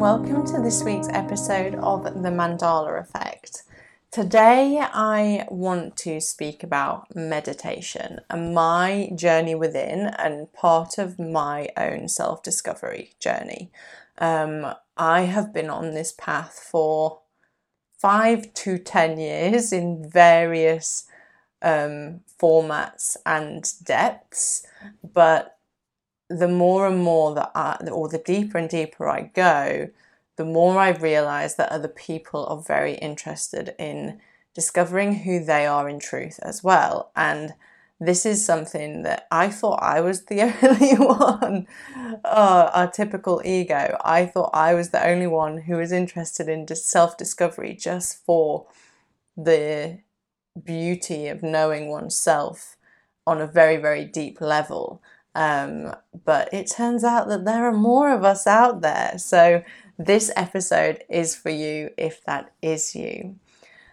welcome to this week's episode of The Mandala Effect. Today, I want to speak about meditation and my journey within and part of my own self discovery journey. Um, I have been on this path for five to ten years in various um, formats and depths, but the more and more that I, or the deeper and deeper I go, the more I realize that other people are very interested in discovering who they are in truth as well. And this is something that I thought I was the only one. Uh, oh, our typical ego. I thought I was the only one who was interested in self discovery just for the beauty of knowing oneself on a very, very deep level. Um, but it turns out that there are more of us out there. So, this episode is for you if that is you.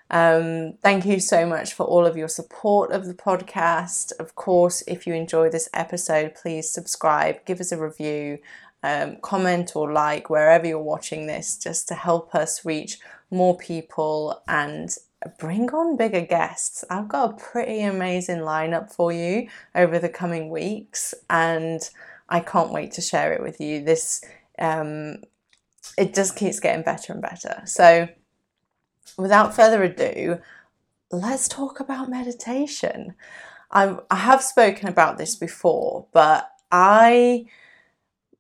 Um, thank you so much for all of your support of the podcast. Of course, if you enjoy this episode, please subscribe, give us a review, um, comment or like wherever you're watching this, just to help us reach more people and bring on bigger guests. I've got a pretty amazing lineup for you over the coming weeks, and I can't wait to share it with you. This um, it just keeps getting better and better. So, without further ado, let's talk about meditation. I, I have spoken about this before, but I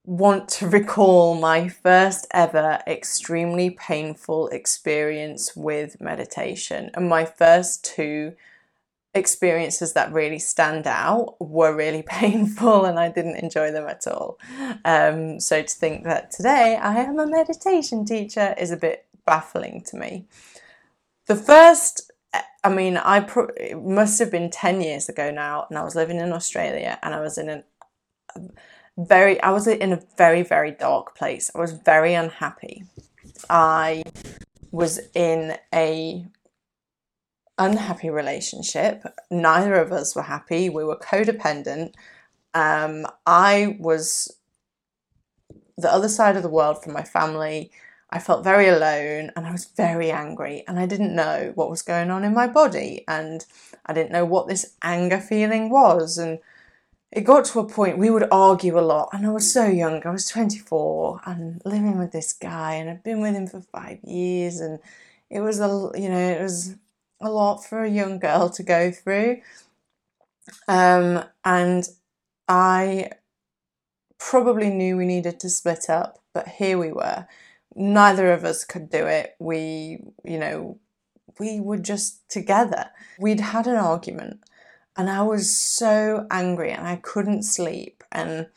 want to recall my first ever extremely painful experience with meditation. And my first two experiences that really stand out were really painful and I didn't enjoy them at all. Um, so to think that today I am a meditation teacher is a bit baffling to me. The first, I mean, I pro- it must have been 10 years ago now, and I was living in Australia and I was in a very, I was in a very, very dark place. I was very unhappy. I was in a unhappy relationship. Neither of us were happy. We were codependent. Um, I was the other side of the world from my family. I felt very alone and I was very angry and I didn't know what was going on in my body and I didn't know what this anger feeling was and it got to a point we would argue a lot and I was so young I was 24 and living with this guy and I'd been with him for 5 years and it was a you know it was a lot for a young girl to go through. Um, and I probably knew we needed to split up, but here we were. Neither of us could do it. We, you know, we were just together. We'd had an argument, and I was so angry and I couldn't sleep. And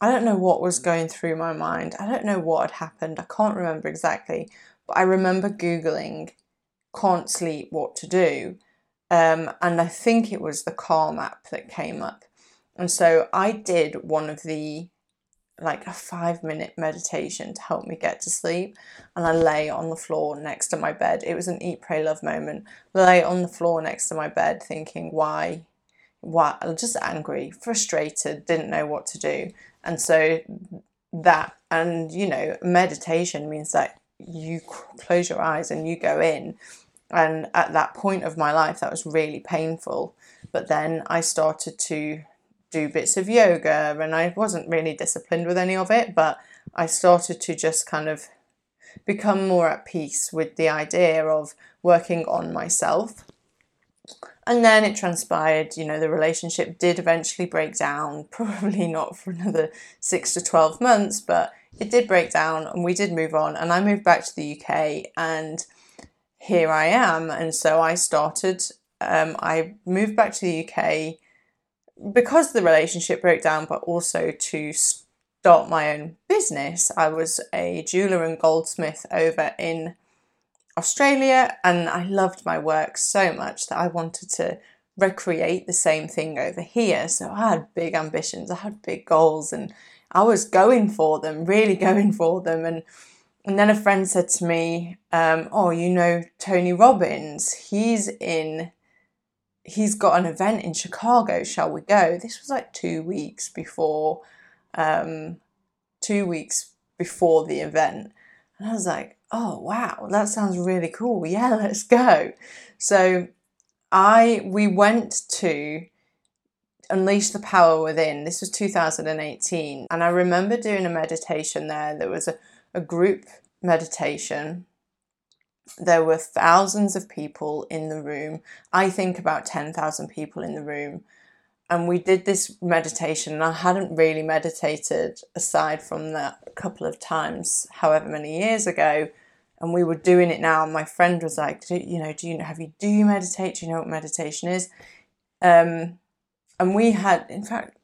I don't know what was going through my mind. I don't know what had happened. I can't remember exactly, but I remember Googling can't sleep what to do. Um, and I think it was the Calm app that came up. And so I did one of the like a five minute meditation to help me get to sleep. And I lay on the floor next to my bed. It was an eat, pray, love moment. Lay on the floor next to my bed thinking, why? Just angry, frustrated, didn't know what to do. And so that, and you know, meditation means that you close your eyes and you go in. And at that point of my life, that was really painful. But then I started to do bits of yoga, and I wasn't really disciplined with any of it, but I started to just kind of become more at peace with the idea of working on myself. And then it transpired, you know, the relationship did eventually break down, probably not for another six to 12 months, but it did break down and we did move on. And I moved back to the UK and here I am. And so I started, um, I moved back to the UK because the relationship broke down, but also to start my own business. I was a jeweler and goldsmith over in Australia, and I loved my work so much that I wanted to recreate the same thing over here. So I had big ambitions, I had big goals, and I was going for them, really going for them. And and then a friend said to me, um, "Oh, you know Tony Robbins? He's in. He's got an event in Chicago. Shall we go?" This was like two weeks before, um, two weeks before the event. And I was like, oh, wow, that sounds really cool. Yeah, let's go. So I, we went to Unleash the Power Within. This was 2018. And I remember doing a meditation there. There was a, a group meditation. There were thousands of people in the room. I think about 10,000 people in the room. And we did this meditation, and I hadn't really meditated aside from that a couple of times, however many years ago. And we were doing it now. And my friend was like, "You know, do you have you do you meditate? Do you know what meditation is?" Um, and we had, in fact,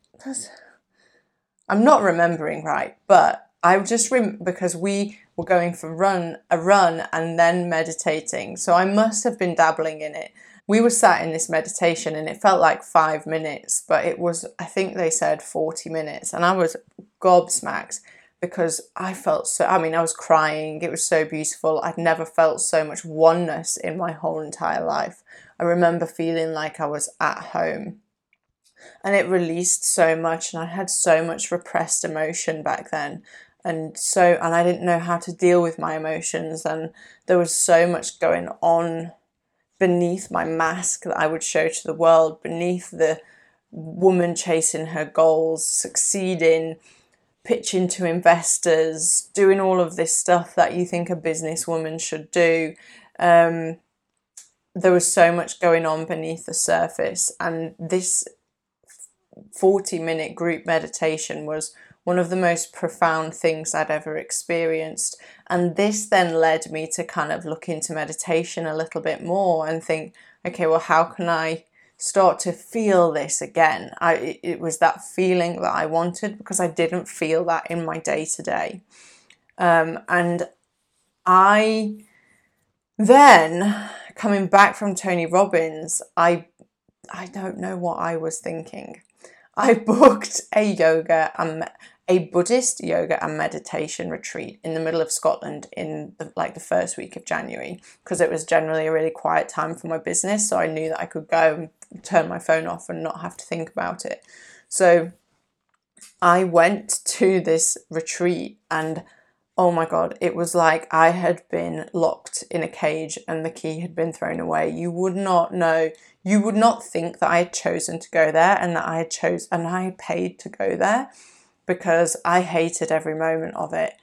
I'm not remembering right, but I just rem- because we were going for run a run and then meditating, so I must have been dabbling in it. We were sat in this meditation and it felt like five minutes, but it was I think they said forty minutes, and I was gobsmacked because I felt so. I mean, I was crying. It was so beautiful. I'd never felt so much oneness in my whole entire life. I remember feeling like I was at home and it released so much and i had so much repressed emotion back then and so and i didn't know how to deal with my emotions and there was so much going on beneath my mask that i would show to the world beneath the woman chasing her goals succeeding pitching to investors doing all of this stuff that you think a businesswoman should do. Um, there was so much going on beneath the surface and this 40 minute group meditation was one of the most profound things I'd ever experienced. And this then led me to kind of look into meditation a little bit more and think, okay, well, how can I start to feel this again? I, it was that feeling that I wanted because I didn't feel that in my day to day. And I then, coming back from Tony Robbins, I I don't know what I was thinking. I booked a yoga and a Buddhist yoga and meditation retreat in the middle of Scotland in the, like the first week of January because it was generally a really quiet time for my business. So I knew that I could go and turn my phone off and not have to think about it. So I went to this retreat and oh my god, it was like I had been locked in a cage and the key had been thrown away. You would not know, you would not think that I had chosen to go there and that I had chose and I had paid to go there because I hated every moment of it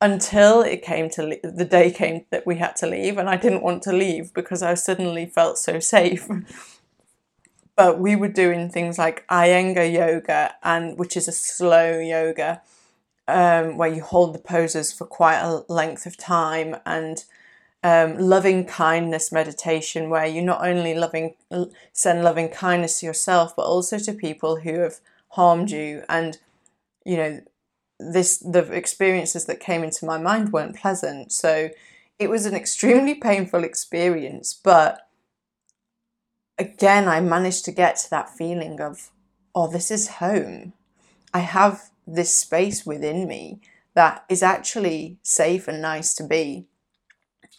until it came to le- the day came that we had to leave and I didn't want to leave because I suddenly felt so safe. but we were doing things like Iyengar yoga and which is a slow yoga um, where you hold the poses for quite a length of time and um, loving kindness meditation where you're not only loving send loving kindness to yourself but also to people who have harmed you and you know this the experiences that came into my mind weren't pleasant so it was an extremely painful experience but again i managed to get to that feeling of oh this is home i have this space within me that is actually safe and nice to be.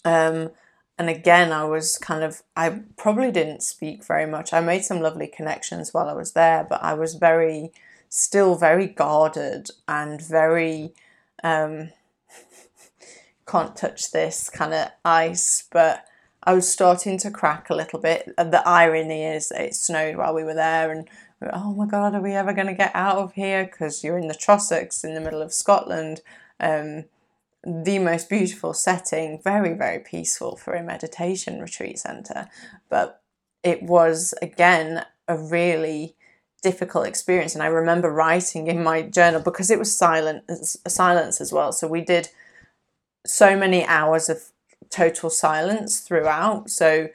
Um, and again, I was kind of, I probably didn't speak very much. I made some lovely connections while I was there, but I was very, still very guarded and very, um, can't touch this kind of ice, but I was starting to crack a little bit. And The irony is it snowed while we were there, and oh my god, are we ever going to get out of here? Because you're in the Trossachs in the middle of Scotland. Um, the most beautiful setting, very, very peaceful for a meditation retreat centre. But it was, again, a really difficult experience. And I remember writing in my journal because it was silent, silence as well. So we did so many hours of total silence throughout. So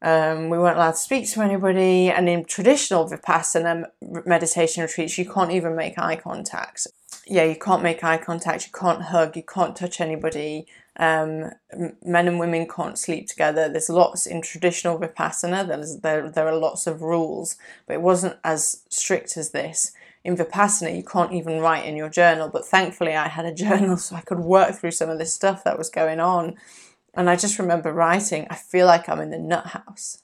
um, we weren't allowed to speak to anybody, and in traditional Vipassana meditation retreats, you can't even make eye contact. Yeah, you can't make eye contact, you can't hug, you can't touch anybody. Um, men and women can't sleep together. There's lots in traditional Vipassana, there's, there, there are lots of rules, but it wasn't as strict as this. In Vipassana, you can't even write in your journal, but thankfully, I had a journal so I could work through some of this stuff that was going on. And I just remember writing, I feel like I'm in the nut house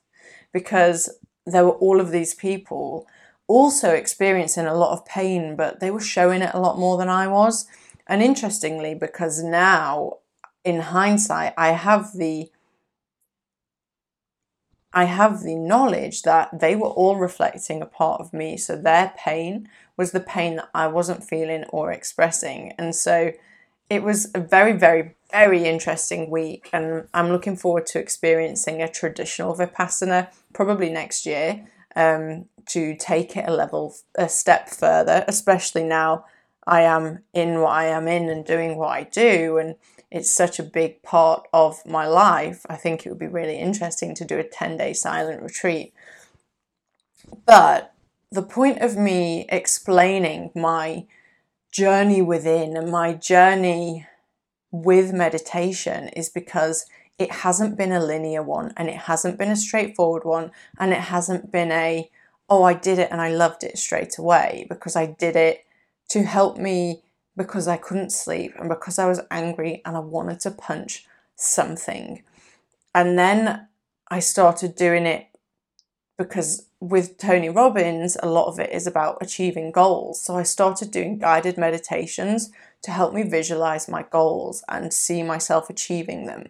because there were all of these people also experiencing a lot of pain, but they were showing it a lot more than I was. And interestingly, because now in hindsight, I have the I have the knowledge that they were all reflecting a part of me. So their pain was the pain that I wasn't feeling or expressing. And so it was a very, very, very interesting week. And I'm looking forward to experiencing a traditional Vipassana probably next year um, to take it a level, a step further, especially now I am in what I am in and doing what I do. And it's such a big part of my life. I think it would be really interesting to do a 10 day silent retreat. But the point of me explaining my journey within and my journey with meditation is because it hasn't been a linear one and it hasn't been a straightforward one and it hasn't been a, oh, I did it and I loved it straight away because I did it to help me because I couldn't sleep and because I was angry and I wanted to punch something. And then I started doing it because with Tony Robbins, a lot of it is about achieving goals. So I started doing guided meditations to help me visualize my goals and see myself achieving them.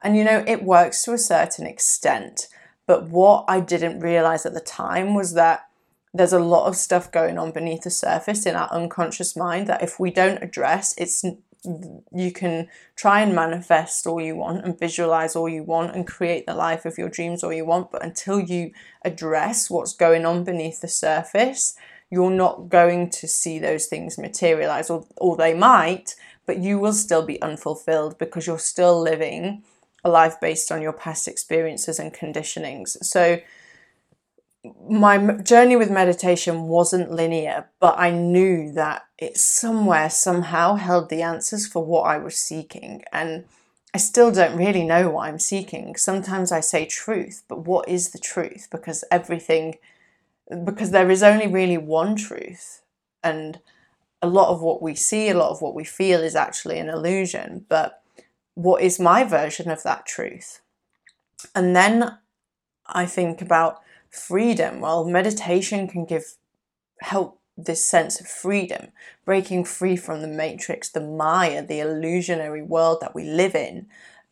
And you know, it works to a certain extent. But what I didn't realize at the time was that there's a lot of stuff going on beneath the surface in our unconscious mind that if we don't address, it's you can try and manifest all you want and visualize all you want and create the life of your dreams all you want, but until you address what's going on beneath the surface, you're not going to see those things materialize, or, or they might, but you will still be unfulfilled because you're still living a life based on your past experiences and conditionings. So, my journey with meditation wasn't linear, but I knew that it somewhere, somehow held the answers for what I was seeking. And I still don't really know what I'm seeking. Sometimes I say truth, but what is the truth? Because everything, because there is only really one truth. And a lot of what we see, a lot of what we feel is actually an illusion. But what is my version of that truth? And then I think about freedom. Well, meditation can give help this sense of freedom, breaking free from the matrix, the Maya, the illusionary world that we live in.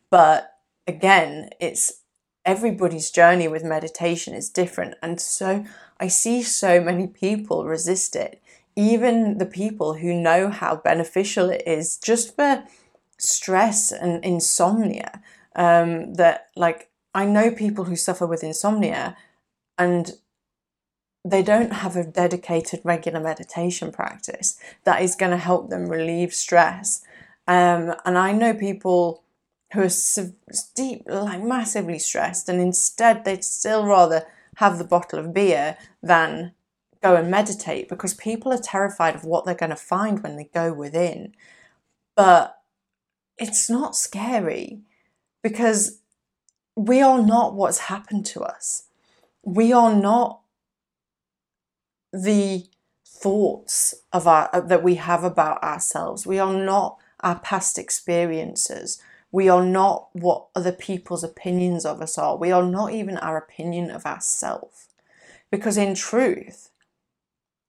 But again, it's everybody's journey with meditation is different. And so I see so many people resist it, even the people who know how beneficial it is just for stress and insomnia. Um, that, like, I know people who suffer with insomnia and they don't have a dedicated regular meditation practice that is going to help them relieve stress. Um, and I know people who are deep, like massively stressed, and instead they'd still rather have the bottle of beer than go and meditate because people are terrified of what they're going to find when they go within. But it's not scary because we are not what's happened to us we are not the thoughts of our uh, that we have about ourselves. We are not our past experiences. We are not what other people's opinions of us are. We are not even our opinion of ourselves. Because in truth,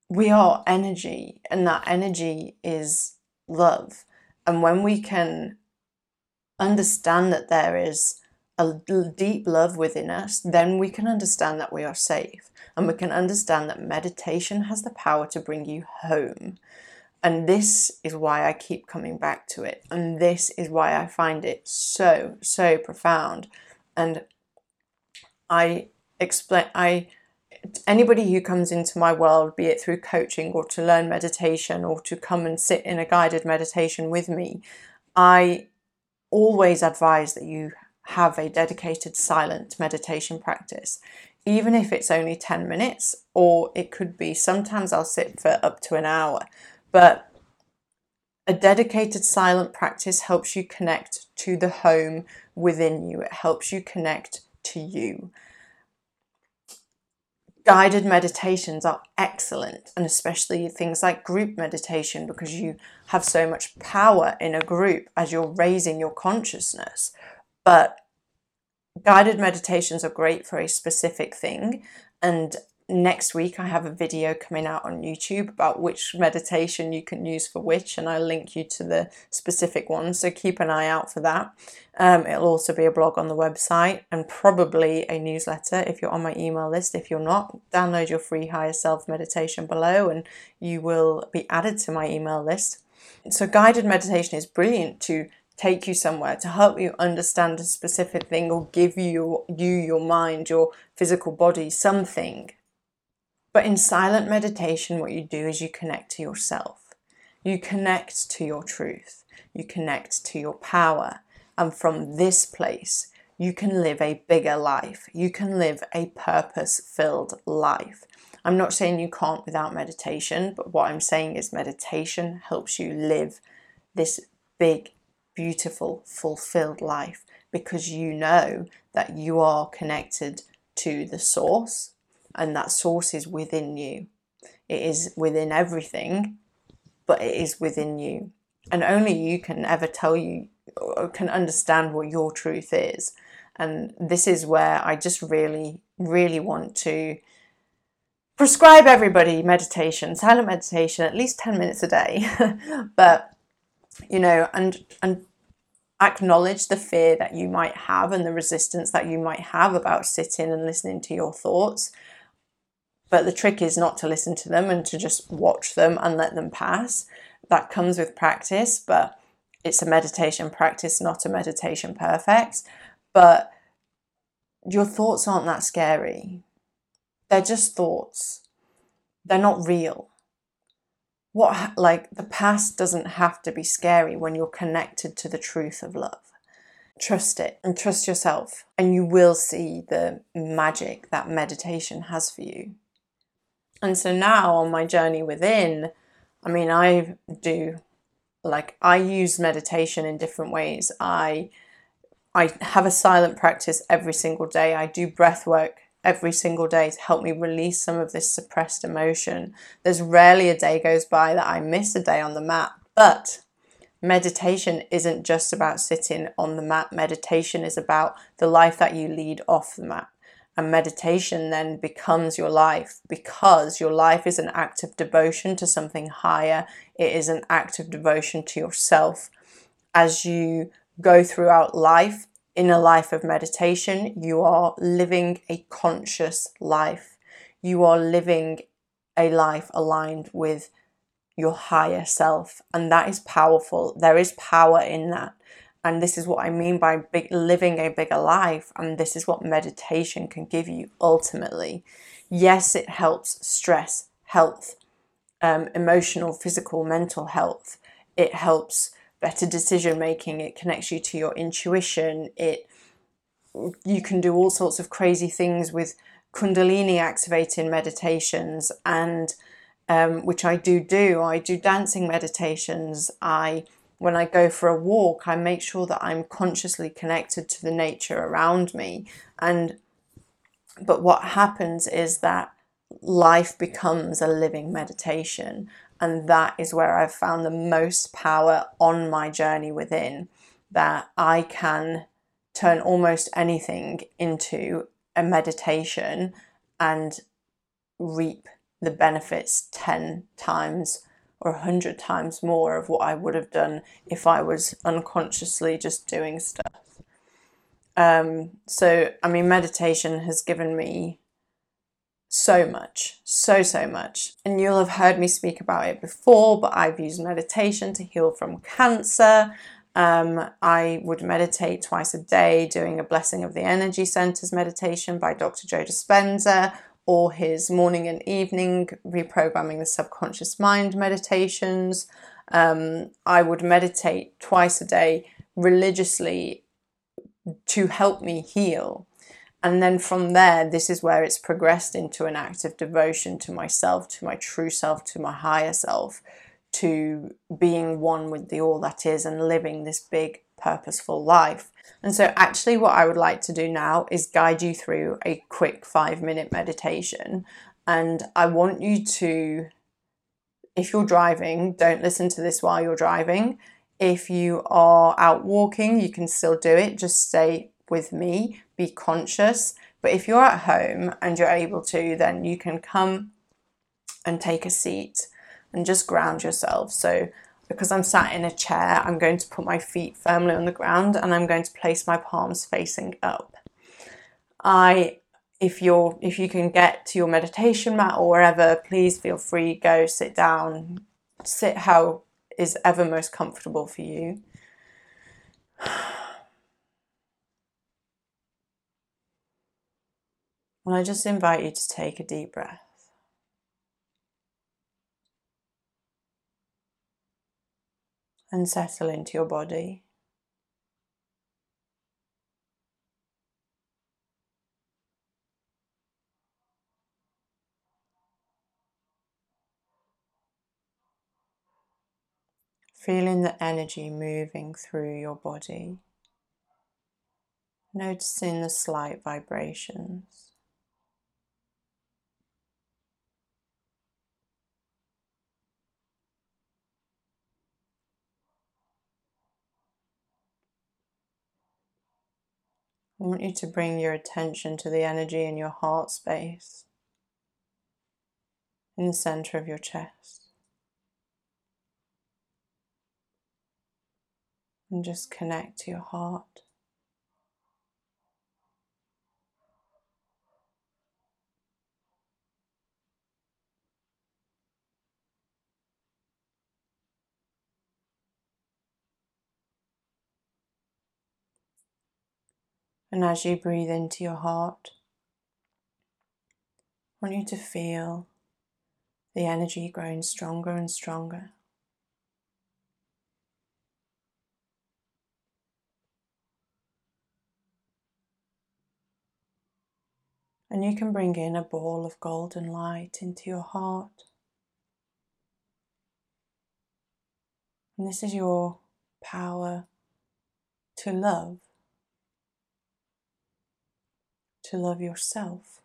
we are energy, and that energy is love. And when we can understand that there is a deep love within us, then we can understand that we are safe. And we can understand that meditation has the power to bring you home. And this is why I keep coming back to it. And this is why I find it so, so profound. And I explain, I, anybody who comes into my world, be it through coaching or to learn meditation or to come and sit in a guided meditation with me, I always advise that you have a dedicated silent meditation practice, even if it's only 10 minutes, or it could be sometimes I'll sit for up to an hour. But a dedicated silent practice helps you connect to the home within you, it helps you connect to you. Guided meditations are excellent, and especially things like group meditation because you have so much power in a group as you're raising your consciousness but guided meditations are great for a specific thing and next week I have a video coming out on YouTube about which meditation you can use for which, and I'll link you to the specific ones. So keep an eye out for that. Um, it'll also be a blog on the website and probably a newsletter if you're on my email list. If you're not, download your free higher self meditation below and you will be added to my email list. So, guided meditation is brilliant to take you somewhere to help you understand a specific thing or give you you your mind your physical body something. But in silent meditation what you do is you connect to yourself. You connect to your truth. You connect to your power. And from this place you can live a bigger life. You can live a purpose filled life. I'm not saying you can't without meditation but what i'm saying is meditation helps you live this big beautiful, fulfilled life because you know that you are connected to the source and that source is within you. It is within everything, but it is within you. And only you can ever tell you can understand what your truth is. And this is where I just really, really want to prescribe everybody meditation, silent meditation, at least 10 minutes a day. but you know, and and acknowledge the fear that you might have and the resistance that you might have about sitting and listening to your thoughts. But the trick is not to listen to them and to just watch them and let them pass. That comes with practice, but it's a meditation practice, not a meditation perfect. But your thoughts aren't that scary. They're just thoughts. They're not real what like the past doesn't have to be scary when you're connected to the truth of love. Trust it and trust yourself and you will see the magic that meditation has for you. And so now on my journey within i mean i do like i use meditation in different ways. I i have a silent practice every single day. I do breath work every single day to help me release some of this suppressed emotion. There's rarely a day goes by that I miss a day on the mat, but meditation isn't just about sitting on the mat. Meditation is about the life that you lead off the mat. And meditation then becomes your life because your life is an act of devotion to something higher. It is an act of devotion to yourself. As you go throughout life, in a life of meditation, you are living a conscious life. You are living a life aligned with your higher self, and that is powerful. There is power in that. And this is what I mean by big, living a bigger life, and this is what meditation can give you ultimately. Yes, it helps stress, health, um, emotional, physical, mental health. It helps better decision making, it connects you to your intuition, it you can do all sorts of crazy things with kundalini activating meditations and um, which I do do. I do dancing meditations. I when I go for a walk, I make sure that I'm consciously connected to the nature around me. And but what happens is that life becomes a living meditation. And that is where I've found the most power on my journey within, that I can turn almost anything into a meditation and reap the benefits 10 times or 100 times more of what I would have done if I was unconsciously just doing stuff. Um, so, I mean, meditation has given me so much, so, so much. And you'll have heard me speak about it before, but I've used meditation to heal from cancer. Um, I would meditate twice a day, doing a Blessing of the Energy Centers meditation by Dr. Joe Dispenza, or his morning and evening reprogramming the subconscious mind meditations. Um, I would meditate twice a day religiously to help me heal. And then from there, this is where it's progressed into an act of devotion to myself, to my true self, to my higher self, to being one with the all that is and living this big, purposeful life. And so, actually, what I would like to do now is guide you through a quick five minute meditation. And I want you to, if you're driving, don't listen to this while you're driving. If you are out walking, you can still do it. Just stay with me, be conscious, But if you're at home and you're able to, then you can come and take a seat and just ground yourself. So, because I'm sat in a chair, I'm going to put my feet firmly on the ground and I'm going to place my palms facing up. I if you're if you can get to your meditation mat or wherever, please feel free go sit down, sit how is ever most comfortable for you. And I just invite you to take a deep breath. And settle into your body. Feeling the energy moving through your body, noticing the slight vibrations. I want you to bring your attention to the energy in your heart space, in the center of your chest. And just connect to your heart. And as you breathe into your heart, I want you to feel the energy growing stronger and stronger. And you can bring in a ball of golden light into your heart. And this is your power to love to love yourself,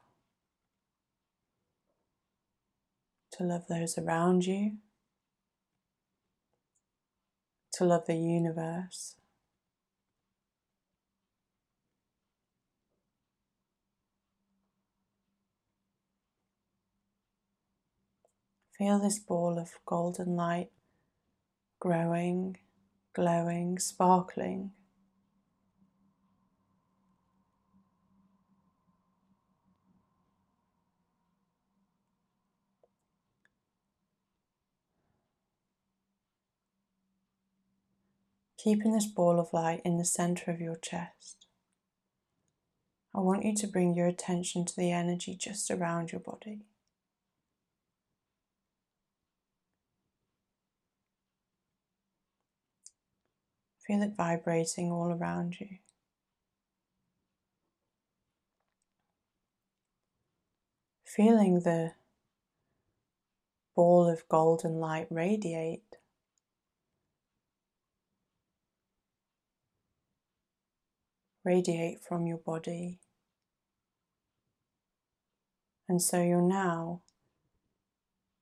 to love those around you, to love the universe. Feel this ball of golden light growing, glowing, sparkling keeping this ball of light in the center of your chest. I want you to bring your attention to the energy just around your body. Feel it vibrating all around you. Feeling the ball of golden light radiate radiate from your body. And so you're now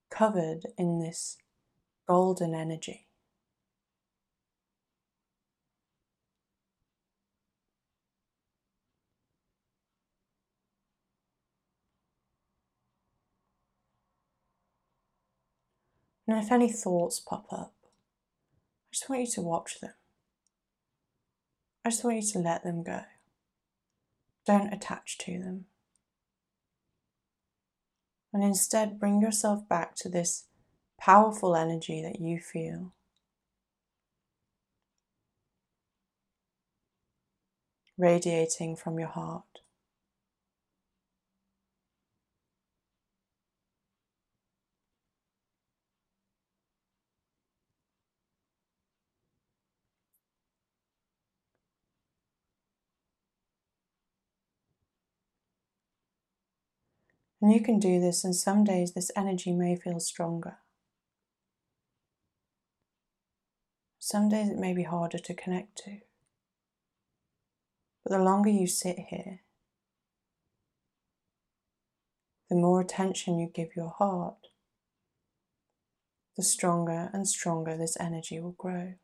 covered in this golden energy. And if any thoughts pop up, I just want you to watch them. I just want you to let them go. Don't attach to them. And instead, bring yourself back to this powerful energy that you feel. Radiating from your heart. And you can do this, and some days this energy may feel stronger. Some days it may be harder to connect to. But the longer you sit here, the more attention you give your heart, the stronger and stronger this energy will grow.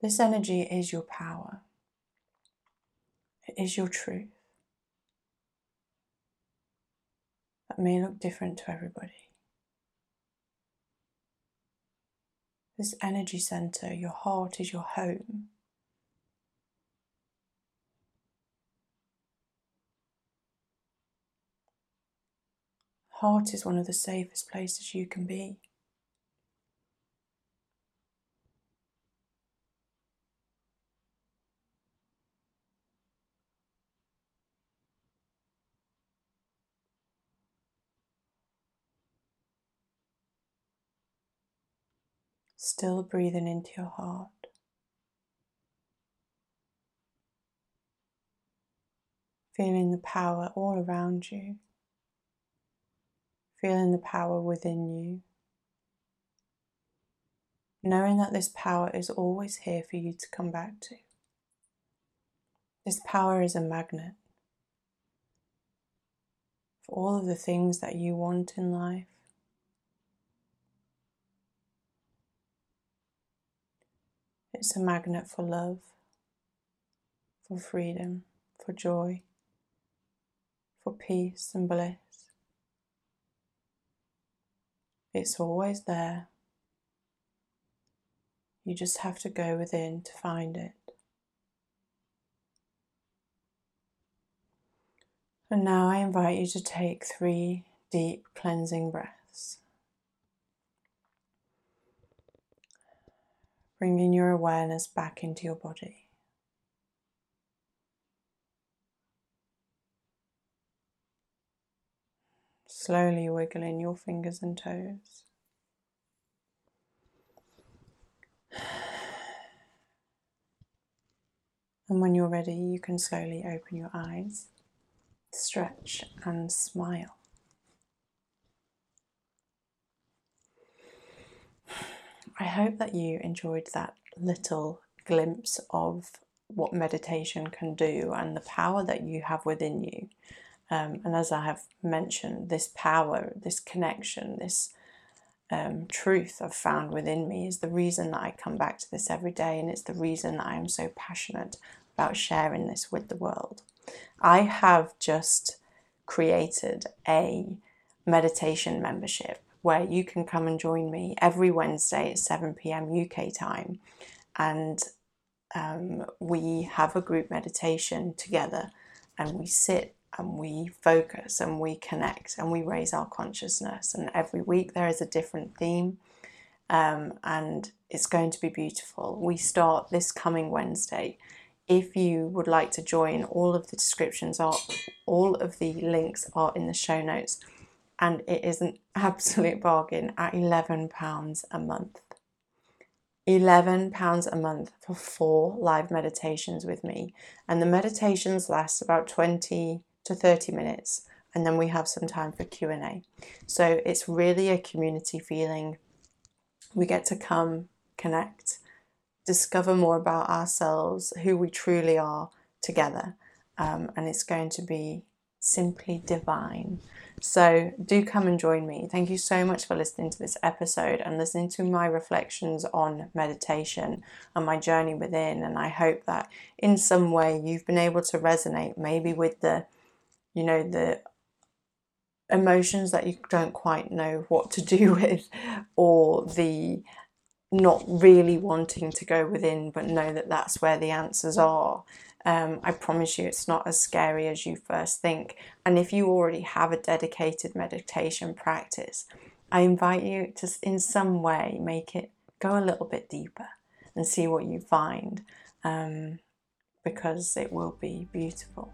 This energy is your power. It is your truth. That may look different to everybody. This energy center, your heart is your home. Heart is one of the safest places you can be. Still breathing into your heart. Feeling the power all around you. Feeling the power within you. Knowing that this power is always here for you to come back to. This power is a magnet for all of the things that you want in life. It's a magnet for love, for freedom, for joy, for peace and bliss. It's always there. You just have to go within to find it. And now I invite you to take three deep cleansing breaths. Bringing your awareness back into your body. Slowly wiggling your fingers and toes. And when you're ready, you can slowly open your eyes, stretch, and smile. I hope that you enjoyed that little glimpse of what meditation can do and the power that you have within you. Um, and as I have mentioned, this power, this connection, this um, truth I've found within me is the reason that I come back to this every day, and it's the reason that I am so passionate about sharing this with the world. I have just created a meditation membership where you can come and join me every Wednesday at 7 pm UK time. And um, we have a group meditation together and we sit and we focus and we connect and we raise our consciousness. And every week there is a different theme. Um, and it's going to be beautiful. We start this coming Wednesday. If you would like to join, all of the descriptions are, all of the links are in the show notes and it is an absolute bargain at £11 a month. £11 a month for four live meditations with me. And the meditations last about 20 to 30 minutes and then we have some time for Q&A. So it's really a community feeling. We get to come, connect, discover more about ourselves, who we truly are together. Um, and it's going to be simply divine. So do come and join me. Thank you so much for listening to this episode and listening to my reflections on meditation and my journey within. And I hope that in some way you've been able to resonate maybe with the, you know, the emotions that you don't quite know what to do with or the not really wanting to go within but know that that's where the answers are um, I promise you, it's not as scary as you first think. And if you already have a dedicated meditation practice, I invite you to, in some way, make it go a little bit deeper and see what you find um, because it will be beautiful.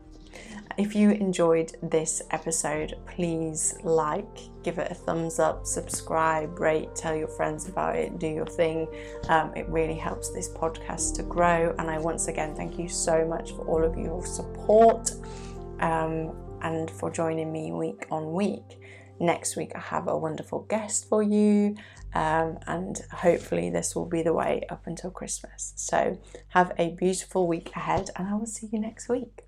If you enjoyed this episode, please like, give it a thumbs up, subscribe, rate, tell your friends about it, do your thing. Um, it really helps this podcast to grow. And I once again thank you so much for all of your support um, and for joining me week on week. Next week, I have a wonderful guest for you, um, and hopefully, this will be the way up until Christmas. So, have a beautiful week ahead, and I will see you next week.